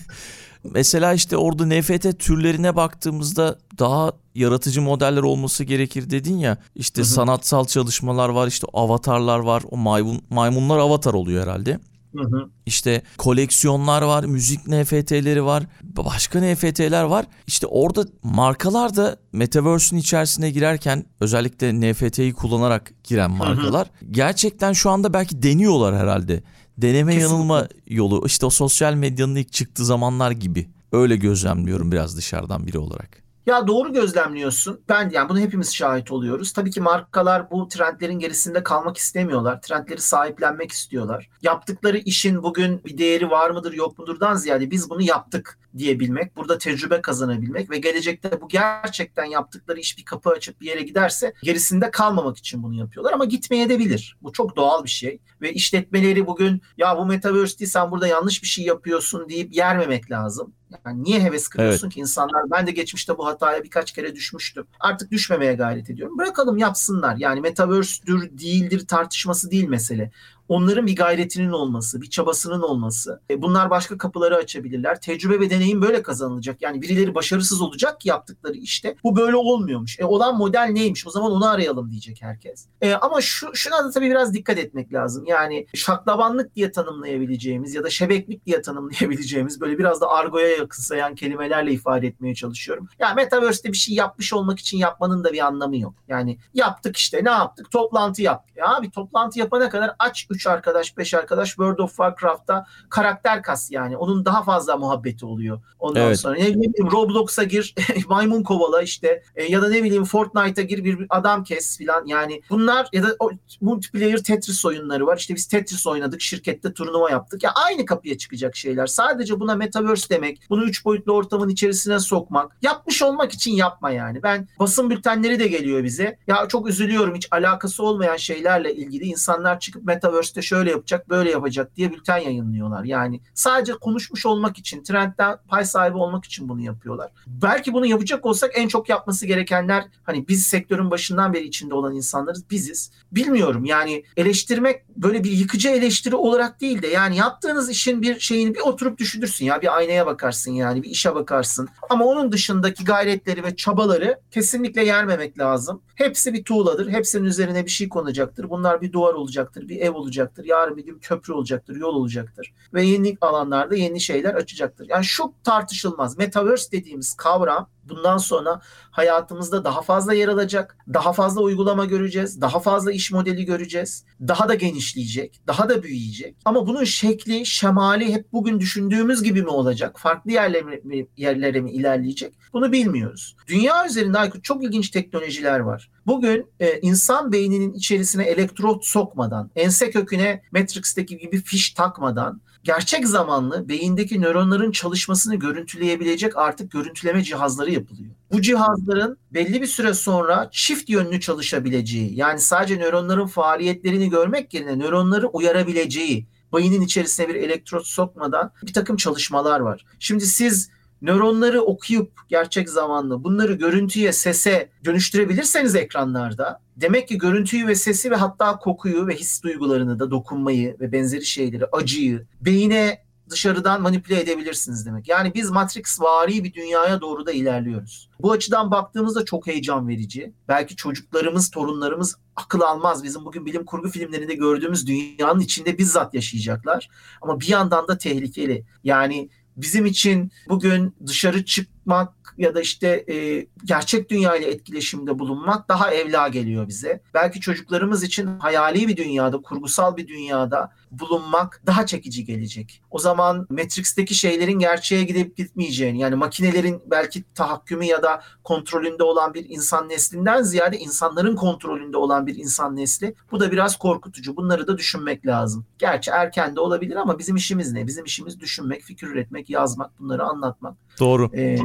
mesela işte orada NFT türlerine baktığımızda daha yaratıcı modeller olması gerekir dedin ya. İşte hı hı. sanatsal çalışmalar var, işte avatarlar var. O maymun maymunlar avatar oluyor herhalde. Hı hı. İşte koleksiyonlar var, müzik NFT'leri var, başka NFT'ler var. İşte orada markalar da Metaverse'ün içerisine girerken özellikle NFT'yi kullanarak giren markalar hı hı. gerçekten şu anda belki deniyorlar herhalde. Deneme Kesinlikle. yanılma yolu işte o sosyal medyanın ilk çıktığı zamanlar gibi. Öyle gözlemliyorum biraz dışarıdan biri olarak. Ya doğru gözlemliyorsun. Ben yani bunu hepimiz şahit oluyoruz. Tabii ki markalar bu trendlerin gerisinde kalmak istemiyorlar. Trendleri sahiplenmek istiyorlar. Yaptıkları işin bugün bir değeri var mıdır yok mudurdan ziyade biz bunu yaptık diyebilmek, burada tecrübe kazanabilmek ve gelecekte bu gerçekten yaptıkları iş bir kapı açıp bir yere giderse gerisinde kalmamak için bunu yapıyorlar ama gitmeye de bilir. Bu çok doğal bir şey ve işletmeleri bugün ya bu metaverse değil sen burada yanlış bir şey yapıyorsun deyip yermemek lazım. Yani niye heves kırıyorsun evet. ki insanlar? Ben de geçmişte bu hataya birkaç kere düşmüştüm. Artık düşmemeye gayret ediyorum. Bırakalım yapsınlar. Yani metaverse'dür değildir tartışması değil mesele onların bir gayretinin olması, bir çabasının olması. E, bunlar başka kapıları açabilirler. Tecrübe ve deneyim böyle kazanılacak. Yani birileri başarısız olacak ki yaptıkları işte. Bu böyle olmuyormuş. E, olan model neymiş? O zaman onu arayalım diyecek herkes. E, ama şu şuna da tabii biraz dikkat etmek lazım. Yani şaklabanlık diye tanımlayabileceğimiz ya da şebeklik diye tanımlayabileceğimiz böyle biraz da argoya yakınsayan kelimelerle ifade etmeye çalışıyorum. Ya yani Metaverse'de bir şey yapmış olmak için yapmanın da bir anlamı yok. Yani yaptık işte ne yaptık? Toplantı yaptık. Ya bir toplantı yapana kadar aç 3 arkadaş 5 arkadaş World of Warcraft'ta karakter kas yani. Onun daha fazla muhabbeti oluyor. Ondan evet. sonra ne bileyim Roblox'a gir *laughs* maymun kovala işte e, ya da ne bileyim Fortnite'a gir bir adam kes filan yani bunlar ya da o, multiplayer Tetris oyunları var. İşte biz Tetris oynadık şirkette turnuva yaptık. Ya aynı kapıya çıkacak şeyler. Sadece buna metaverse demek, bunu üç boyutlu ortamın içerisine sokmak, yapmış olmak için yapma yani. Ben basın bültenleri de geliyor bize. Ya çok üzülüyorum hiç alakası olmayan şeylerle ilgili insanlar çıkıp metaverse işte şöyle yapacak, böyle yapacak diye bülten yayınlıyorlar. Yani sadece konuşmuş olmak için, trendten pay sahibi olmak için bunu yapıyorlar. Belki bunu yapacak olsak en çok yapması gerekenler hani biz sektörün başından beri içinde olan insanlarız, biziz. Bilmiyorum yani eleştirmek böyle bir yıkıcı eleştiri olarak değil de yani yaptığınız işin bir şeyini bir oturup düşünürsün ya bir aynaya bakarsın yani bir işe bakarsın. Ama onun dışındaki gayretleri ve çabaları kesinlikle yermemek lazım. Hepsi bir tuğladır. Hepsinin üzerine bir şey konacaktır. Bunlar bir duvar olacaktır, bir ev olacaktır olacaktır. Yarın bir gün köprü olacaktır, yol olacaktır. Ve yeni alanlarda yeni şeyler açacaktır. Yani şu tartışılmaz. Metaverse dediğimiz kavram bundan sonra hayatımızda daha fazla yer alacak. Daha fazla uygulama göreceğiz. Daha fazla iş modeli göreceğiz. Daha da genişleyecek. Daha da büyüyecek. Ama bunun şekli, şemali hep bugün düşündüğümüz gibi mi olacak? Farklı yerlere mi, yerlere mi ilerleyecek? Bunu bilmiyoruz. Dünya üzerinde Aykut çok ilginç teknolojiler var. Bugün e, insan beyninin içerisine elektrot sokmadan, ense köküne Matrix'teki gibi fiş takmadan gerçek zamanlı beyindeki nöronların çalışmasını görüntüleyebilecek artık görüntüleme cihazları yapılıyor. Bu cihazların belli bir süre sonra çift yönlü çalışabileceği yani sadece nöronların faaliyetlerini görmek yerine nöronları uyarabileceği beynin içerisine bir elektrot sokmadan bir takım çalışmalar var. Şimdi siz nöronları okuyup gerçek zamanlı bunları görüntüye, sese dönüştürebilirseniz ekranlarda demek ki görüntüyü ve sesi ve hatta kokuyu ve his duygularını da dokunmayı ve benzeri şeyleri, acıyı beyine dışarıdan manipüle edebilirsiniz demek. Yani biz Matrix vari bir dünyaya doğru da ilerliyoruz. Bu açıdan baktığımızda çok heyecan verici. Belki çocuklarımız, torunlarımız akıl almaz. Bizim bugün bilim kurgu filmlerinde gördüğümüz dünyanın içinde bizzat yaşayacaklar. Ama bir yandan da tehlikeli. Yani bizim için bugün dışarı çıkmak ya da işte e, gerçek dünya ile etkileşimde bulunmak daha evla geliyor bize. Belki çocuklarımız için hayali bir dünyada, kurgusal bir dünyada bulunmak daha çekici gelecek. O zaman Matrix'teki şeylerin gerçeğe gidip gitmeyeceğini yani makinelerin belki tahakkümü ya da kontrolünde olan bir insan neslinden ziyade insanların kontrolünde olan bir insan nesli. Bu da biraz korkutucu. Bunları da düşünmek lazım. Gerçi erken de olabilir ama bizim işimiz ne? Bizim işimiz düşünmek, fikir üretmek, yazmak, bunları anlatmak. Doğru. Ee,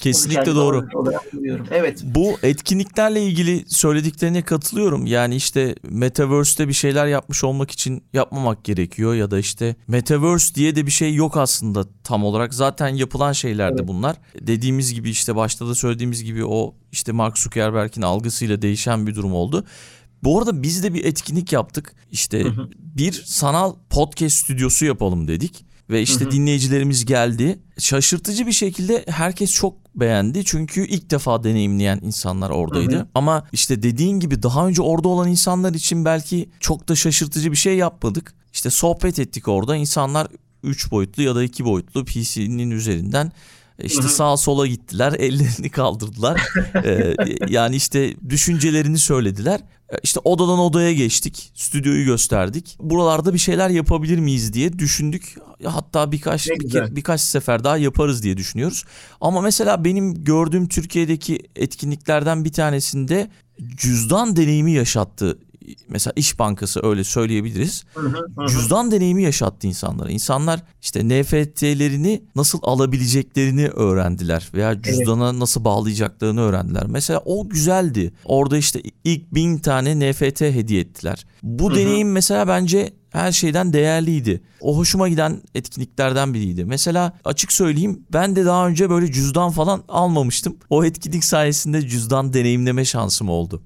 Kesinlikle doğru. Evet. Bu etkinliklerle ilgili söylediklerine katılıyorum. Yani işte Metaverse'te bir şeyler yapmış olmak için yapmamak gerekiyor ya da işte Metaverse diye de bir şey yok aslında tam olarak. Zaten yapılan şeylerdi evet. bunlar. Dediğimiz gibi işte başta da söylediğimiz gibi o işte Mark Zuckerberg'in algısıyla değişen bir durum oldu. Bu arada biz de bir etkinlik yaptık. İşte hı hı. bir sanal podcast stüdyosu yapalım dedik. Ve işte hı hı. dinleyicilerimiz geldi. Şaşırtıcı bir şekilde herkes çok beğendi. Çünkü ilk defa deneyimleyen insanlar oradaydı. Hı hı. Ama işte dediğin gibi daha önce orada olan insanlar için belki çok da şaşırtıcı bir şey yapmadık. İşte sohbet ettik orada. İnsanlar 3 boyutlu ya da 2 boyutlu PC'nin üzerinden işte sağa sola gittiler, *laughs* ellerini kaldırdılar. ee, yani işte düşüncelerini söylediler. Ee, işte odadan odaya geçtik, stüdyoyu gösterdik. Buralarda bir şeyler yapabilir miyiz diye düşündük. Hatta birkaç bir, birkaç sefer daha yaparız diye düşünüyoruz. Ama mesela benim gördüğüm Türkiye'deki etkinliklerden bir tanesinde cüzdan deneyimi yaşattı mesela İş Bankası öyle söyleyebiliriz. Cüzdan deneyimi yaşattı insanlara. İnsanlar işte NFT'lerini nasıl alabileceklerini öğrendiler veya cüzdana evet. nasıl bağlayacaklarını öğrendiler. Mesela o güzeldi. Orada işte ilk bin tane NFT hediye ettiler. Bu hı hı. deneyim mesela bence her şeyden değerliydi. O hoşuma giden etkinliklerden biriydi. Mesela açık söyleyeyim ben de daha önce böyle cüzdan falan almamıştım. O etkinlik sayesinde cüzdan deneyimleme şansım oldu.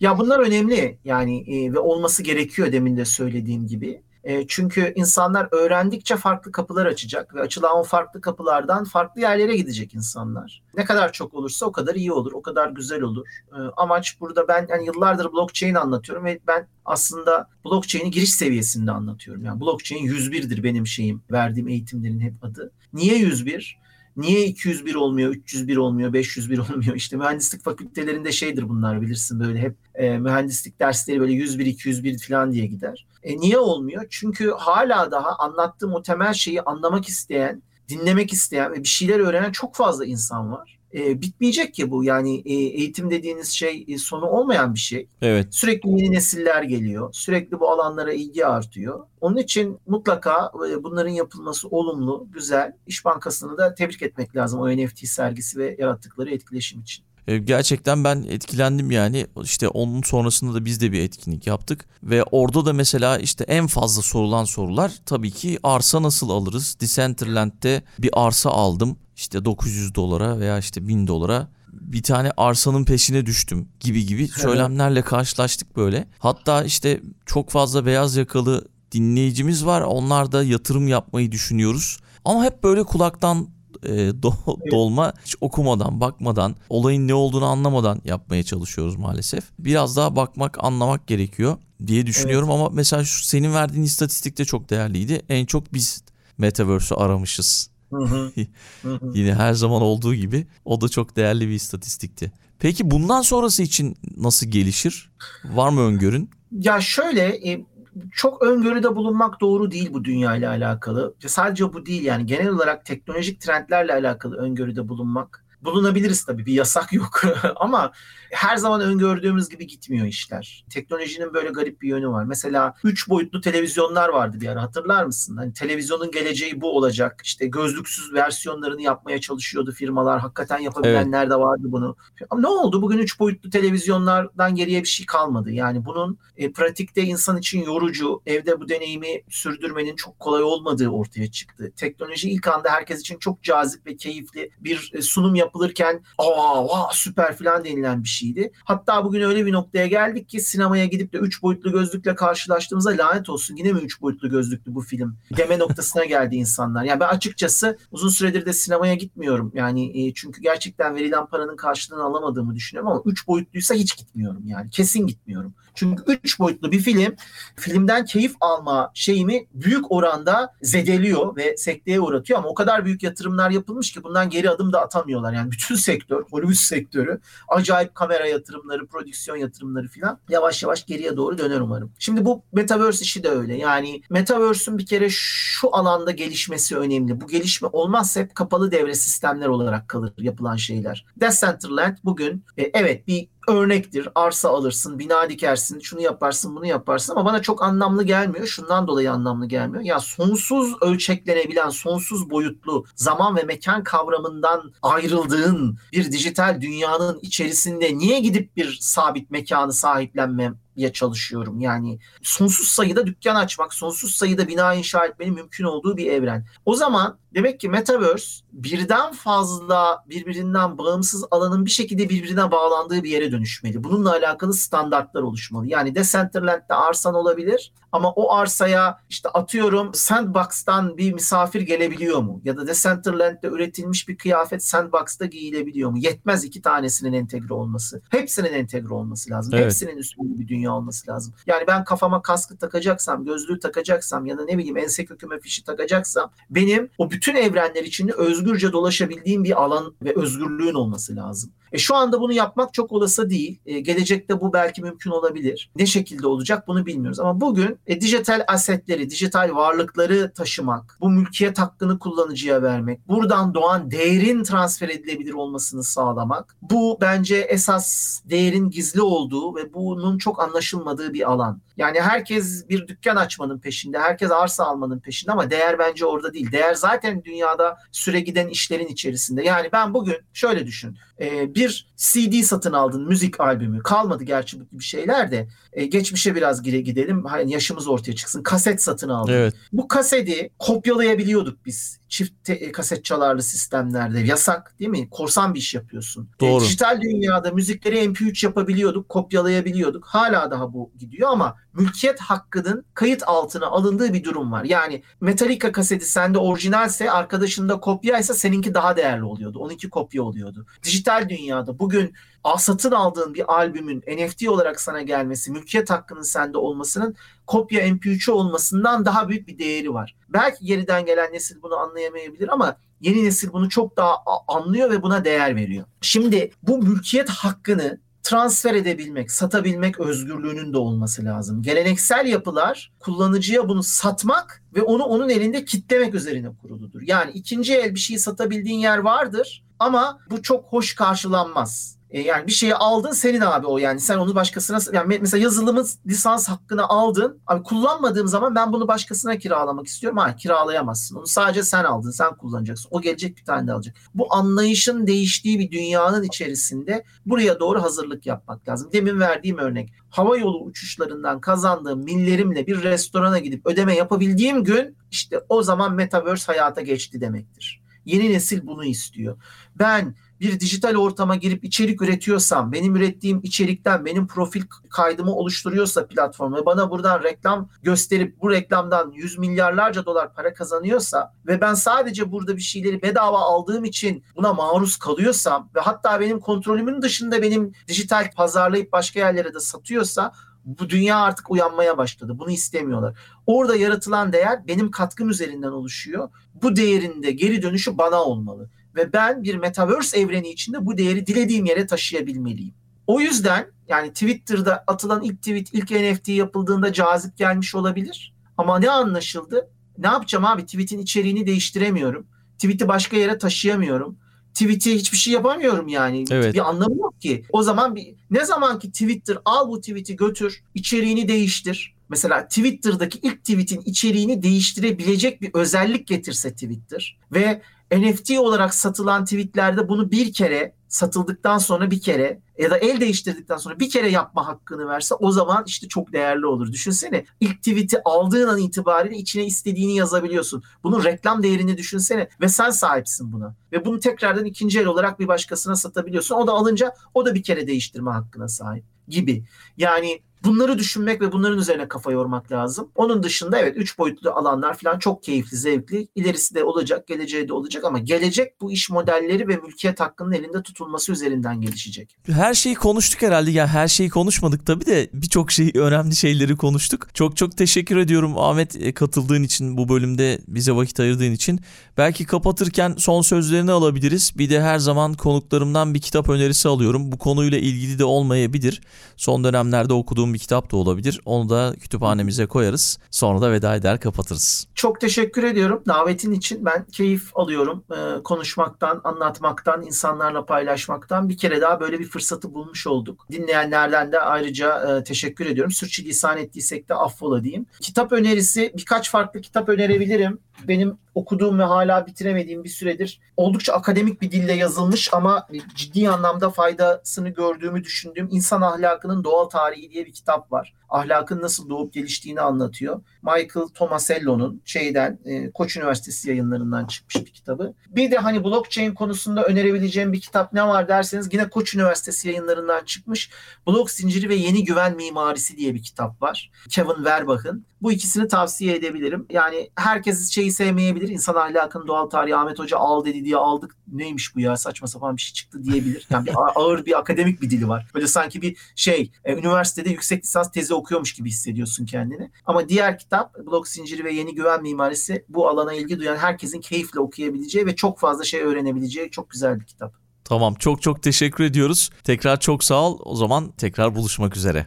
Ya bunlar önemli yani e, ve olması gerekiyor demin de söylediğim gibi. E, çünkü insanlar öğrendikçe farklı kapılar açacak ve açılan o farklı kapılardan farklı yerlere gidecek insanlar. Ne kadar çok olursa o kadar iyi olur, o kadar güzel olur. E, amaç burada ben yani yıllardır blockchain anlatıyorum ve ben aslında blockchain'i giriş seviyesinde anlatıyorum. Yani blockchain 101'dir benim şeyim, verdiğim eğitimlerin hep adı. Niye 101? Niye 201 olmuyor, 301 olmuyor, 501 olmuyor? İşte mühendislik fakültelerinde şeydir bunlar bilirsin böyle hep e, mühendislik dersleri böyle 101, 201 falan diye gider. E, niye olmuyor? Çünkü hala daha anlattığım o temel şeyi anlamak isteyen, dinlemek isteyen ve bir şeyler öğrenen çok fazla insan var e, bitmeyecek ki bu. Yani e, eğitim dediğiniz şey e, sonu olmayan bir şey. Evet. Sürekli yeni nesiller geliyor. Sürekli bu alanlara ilgi artıyor. Onun için mutlaka e, bunların yapılması olumlu, güzel. İş Bankası'nı da tebrik etmek lazım o NFT sergisi ve yarattıkları etkileşim için. E, gerçekten ben etkilendim yani işte onun sonrasında da biz de bir etkinlik yaptık ve orada da mesela işte en fazla sorulan sorular tabii ki arsa nasıl alırız? Decentraland'de bir arsa aldım işte 900 dolara veya işte 1000 dolara bir tane arsanın peşine düştüm gibi gibi söylemlerle karşılaştık böyle. Hatta işte çok fazla beyaz yakalı dinleyicimiz var. Onlar da yatırım yapmayı düşünüyoruz. Ama hep böyle kulaktan e, do, dolma hiç okumadan, bakmadan, olayın ne olduğunu anlamadan yapmaya çalışıyoruz maalesef. Biraz daha bakmak, anlamak gerekiyor diye düşünüyorum evet. ama mesela şu senin verdiğin istatistik de çok değerliydi. En çok biz Metaverse'ü aramışız *laughs* Yine her zaman olduğu gibi o da çok değerli bir istatistikti. Peki bundan sonrası için nasıl gelişir? Var mı öngörün? Ya şöyle e, çok öngörüde bulunmak doğru değil bu dünya ile alakalı. Sadece bu değil yani genel olarak teknolojik trendlerle alakalı öngörüde bulunmak bulunabiliriz tabii bir yasak yok *laughs* ama her zaman öngördüğümüz gibi gitmiyor işler. Teknolojinin böyle garip bir yönü var. Mesela 3 boyutlu televizyonlar vardı bir ara hatırlar mısın? Hani televizyonun geleceği bu olacak. İşte gözlüksüz versiyonlarını yapmaya çalışıyordu firmalar. Hakikaten yapabilenler evet. de vardı bunu. Ama ne oldu? Bugün 3 boyutlu televizyonlardan geriye bir şey kalmadı. Yani bunun e, pratikte insan için yorucu, evde bu deneyimi sürdürmenin çok kolay olmadığı ortaya çıktı. Teknoloji ilk anda herkes için çok cazip ve keyifli bir e, sunum yap yapılırken aa vah, süper falan denilen bir şeydi. Hatta bugün öyle bir noktaya geldik ki sinemaya gidip de 3 boyutlu gözlükle karşılaştığımızda lanet olsun yine mi 3 boyutlu gözlüklü bu film deme noktasına geldi insanlar. Yani ben açıkçası uzun süredir de sinemaya gitmiyorum. Yani e, çünkü gerçekten verilen paranın karşılığını alamadığımı düşünüyorum ama 3 boyutluysa hiç gitmiyorum yani. Kesin gitmiyorum. Çünkü 3 boyutlu bir film filmden keyif alma şeyimi büyük oranda zedeliyor ve sekteye uğratıyor ama o kadar büyük yatırımlar yapılmış ki bundan geri adım da atamıyorlar. Yani bütün sektör, Hollywood sektörü acayip kamera yatırımları, prodüksiyon yatırımları falan yavaş yavaş geriye doğru döner umarım. Şimdi bu Metaverse işi de öyle. Yani Metaverse'ün bir kere şu alanda gelişmesi önemli. Bu gelişme olmazsa hep kapalı devre sistemler olarak kalır yapılan şeyler. Decentraland bugün e, evet bir örnektir. Arsa alırsın, bina dikersin, şunu yaparsın, bunu yaparsın ama bana çok anlamlı gelmiyor. Şundan dolayı anlamlı gelmiyor. Ya sonsuz ölçeklenebilen, sonsuz boyutlu zaman ve mekan kavramından ayrıldığın bir dijital dünyanın içerisinde niye gidip bir sabit mekanı sahiplenmem ya çalışıyorum. Yani sonsuz sayıda dükkan açmak, sonsuz sayıda bina inşa etmenin mümkün olduğu bir evren. O zaman demek ki Metaverse birden fazla birbirinden bağımsız alanın bir şekilde birbirine bağlandığı bir yere dönüşmeli. Bununla alakalı standartlar oluşmalı. Yani Decentraland'de arsan olabilir ama o arsaya işte atıyorum Sandbox'tan bir misafir gelebiliyor mu? Ya da Decentraland'de üretilmiş bir kıyafet Sandbox'ta giyilebiliyor mu? Yetmez iki tanesinin entegre olması. Hepsinin entegre olması lazım. Evet. Hepsinin üstünde bir dünya olması lazım. Yani ben kafama kaskı takacaksam, gözlüğü takacaksam ya da ne bileyim ense köküme fişi takacaksam benim o bütün evrenler içinde özgürce dolaşabildiğim bir alan ve özgürlüğün olması lazım. E şu anda bunu yapmak çok olası değil. E, gelecekte bu belki mümkün olabilir. Ne şekilde olacak bunu bilmiyoruz. Ama bugün e, dijital asetleri, dijital varlıkları taşımak, bu mülkiyet hakkını kullanıcıya vermek, buradan doğan değerin transfer edilebilir olmasını sağlamak. Bu bence esas değerin gizli olduğu ve bunun çok anlaşılmadığı bir alan. Yani herkes bir dükkan açmanın peşinde, herkes arsa almanın peşinde ama değer bence orada değil. Değer zaten dünyada süre giden işlerin içerisinde. Yani ben bugün şöyle düşün. E, bir CD satın aldın, müzik albümü. Kalmadı gerçi bu gibi şeyler de. E, geçmişe biraz gire gidelim. Hani yaşımız ortaya çıksın. Kaset satın aldın. Evet. Bu kaseti kopyalayabiliyorduk biz. Çift te- e, kaset çalarlı sistemlerde. Yasak değil mi? Korsan bir iş yapıyorsun. E, Doğru. E, dijital dünyada müzikleri MP3 yapabiliyorduk, kopyalayabiliyorduk. Hala daha bu gidiyor ama mülkiyet hakkının kayıt altına alındığı bir durum var. Yani Metallica kaseti sende orijinalse arkadaşında kopyaysa seninki daha değerli oluyordu. Onunki kopya oluyordu. Dijital dünyada bugün satın aldığın bir albümün NFT olarak sana gelmesi, mülkiyet hakkının sende olmasının kopya MP3'ü olmasından daha büyük bir değeri var. Belki geriden gelen nesil bunu anlayamayabilir ama yeni nesil bunu çok daha anlıyor ve buna değer veriyor. Şimdi bu mülkiyet hakkını transfer edebilmek, satabilmek özgürlüğünün de olması lazım. Geleneksel yapılar kullanıcıya bunu satmak ve onu onun elinde kitlemek üzerine kuruludur. Yani ikinci el bir şeyi satabildiğin yer vardır ama bu çok hoş karşılanmaz. E, yani bir şeyi aldın senin abi o yani. Sen onu başkasına yani mesela yazılımın lisans hakkını aldın. Abi kullanmadığım zaman ben bunu başkasına kiralamak istiyorum. Hayır kiralayamazsın. Onu sadece sen aldın sen kullanacaksın. O gelecek bir tane de alacak. Bu anlayışın değiştiği bir dünyanın içerisinde buraya doğru hazırlık yapmak lazım. Demin verdiğim örnek. Hava yolu uçuşlarından kazandığım millerimle bir restorana gidip ödeme yapabildiğim gün işte o zaman metaverse hayata geçti demektir. Yeni nesil bunu istiyor. Ben bir dijital ortama girip içerik üretiyorsam, benim ürettiğim içerikten benim profil kaydımı oluşturuyorsa platform ve bana buradan reklam gösterip bu reklamdan yüz milyarlarca dolar para kazanıyorsa ve ben sadece burada bir şeyleri bedava aldığım için buna maruz kalıyorsam ve hatta benim kontrolümün dışında benim dijital pazarlayıp başka yerlere de satıyorsa bu dünya artık uyanmaya başladı. Bunu istemiyorlar. Orada yaratılan değer benim katkım üzerinden oluşuyor. Bu değerin de geri dönüşü bana olmalı ve ben bir metaverse evreni içinde bu değeri dilediğim yere taşıyabilmeliyim. O yüzden yani Twitter'da atılan ilk tweet, ilk NFT yapıldığında cazip gelmiş olabilir. Ama ne anlaşıldı? Ne yapacağım abi? Tweet'in içeriğini değiştiremiyorum. Tweet'i başka yere taşıyamıyorum. Tweet'i hiçbir şey yapamıyorum yani. Evet. Bir anlamı yok ki. O zaman bir, ne zaman ki Twitter al bu tweet'i götür, içeriğini değiştir. Mesela Twitter'daki ilk tweet'in içeriğini değiştirebilecek bir özellik getirse Twitter ve NFT olarak satılan tweetlerde bunu bir kere satıldıktan sonra bir kere ya da el değiştirdikten sonra bir kere yapma hakkını verse o zaman işte çok değerli olur. Düşünsene ilk tweet'i aldığın an itibariyle içine istediğini yazabiliyorsun. Bunun reklam değerini düşünsene ve sen sahipsin buna. Ve bunu tekrardan ikinci el olarak bir başkasına satabiliyorsun. O da alınca o da bir kere değiştirme hakkına sahip gibi. Yani Bunları düşünmek ve bunların üzerine kafa yormak lazım. Onun dışında evet üç boyutlu alanlar falan çok keyifli, zevkli. İlerisi de olacak, geleceği de olacak ama gelecek bu iş modelleri ve mülkiyet hakkının elinde tutulması üzerinden gelişecek. Her şeyi konuştuk herhalde. Ya her şeyi konuşmadık tabii de birçok şey *laughs* önemli şeyleri konuştuk. Çok çok teşekkür ediyorum Ahmet e, katıldığın için bu bölümde bize vakit ayırdığın için. Belki kapatırken son sözlerini alabiliriz. Bir de her zaman konuklarımdan bir kitap önerisi alıyorum. Bu konuyla ilgili de olmayabilir. Son dönemlerde okuduğum bir kitap da olabilir. Onu da kütüphanemize koyarız. Sonra da veda eder kapatırız. Çok teşekkür ediyorum davetin için. Ben keyif alıyorum e, konuşmaktan, anlatmaktan, insanlarla paylaşmaktan. Bir kere daha böyle bir fırsatı bulmuş olduk. Dinleyenlerden de ayrıca e, teşekkür ediyorum. Sürçülisan ettiysek de affola diyeyim. Kitap önerisi birkaç farklı kitap önerebilirim. Benim okuduğum ve hala bitiremediğim bir süredir oldukça akademik bir dille yazılmış ama ciddi anlamda faydasını gördüğümü düşündüğüm İnsan Ahlakının Doğal Tarihi diye bir kitap var. Ahlakın nasıl doğup geliştiğini anlatıyor. Michael Tomasello'nun şeyden e, Koç Üniversitesi yayınlarından çıkmış bir kitabı. Bir de hani blockchain konusunda önerebileceğim bir kitap ne var derseniz yine Koç Üniversitesi yayınlarından çıkmış. Blok zinciri ve yeni güven mimarisi diye bir kitap var. Kevin Verbach'ın. Bu ikisini tavsiye edebilirim. Yani herkes şeyi sevmeyebilir. İnsan ahlakının doğal tarihi Ahmet Hoca al dedi diye aldık. Neymiş bu ya saçma sapan bir şey çıktı diyebilir. Yani bir ağır bir akademik bir dili var. Böyle sanki bir şey e, üniversitede yüksek lisans tezi okuyormuş gibi hissediyorsun kendini. Ama diğer kitap blok zinciri ve yeni güven mimarisi bu alana ilgi duyan herkesin keyifle okuyabileceği ve çok fazla şey öğrenebileceği çok güzel bir kitap. Tamam çok çok teşekkür ediyoruz. Tekrar çok sağ ol. O zaman tekrar buluşmak üzere.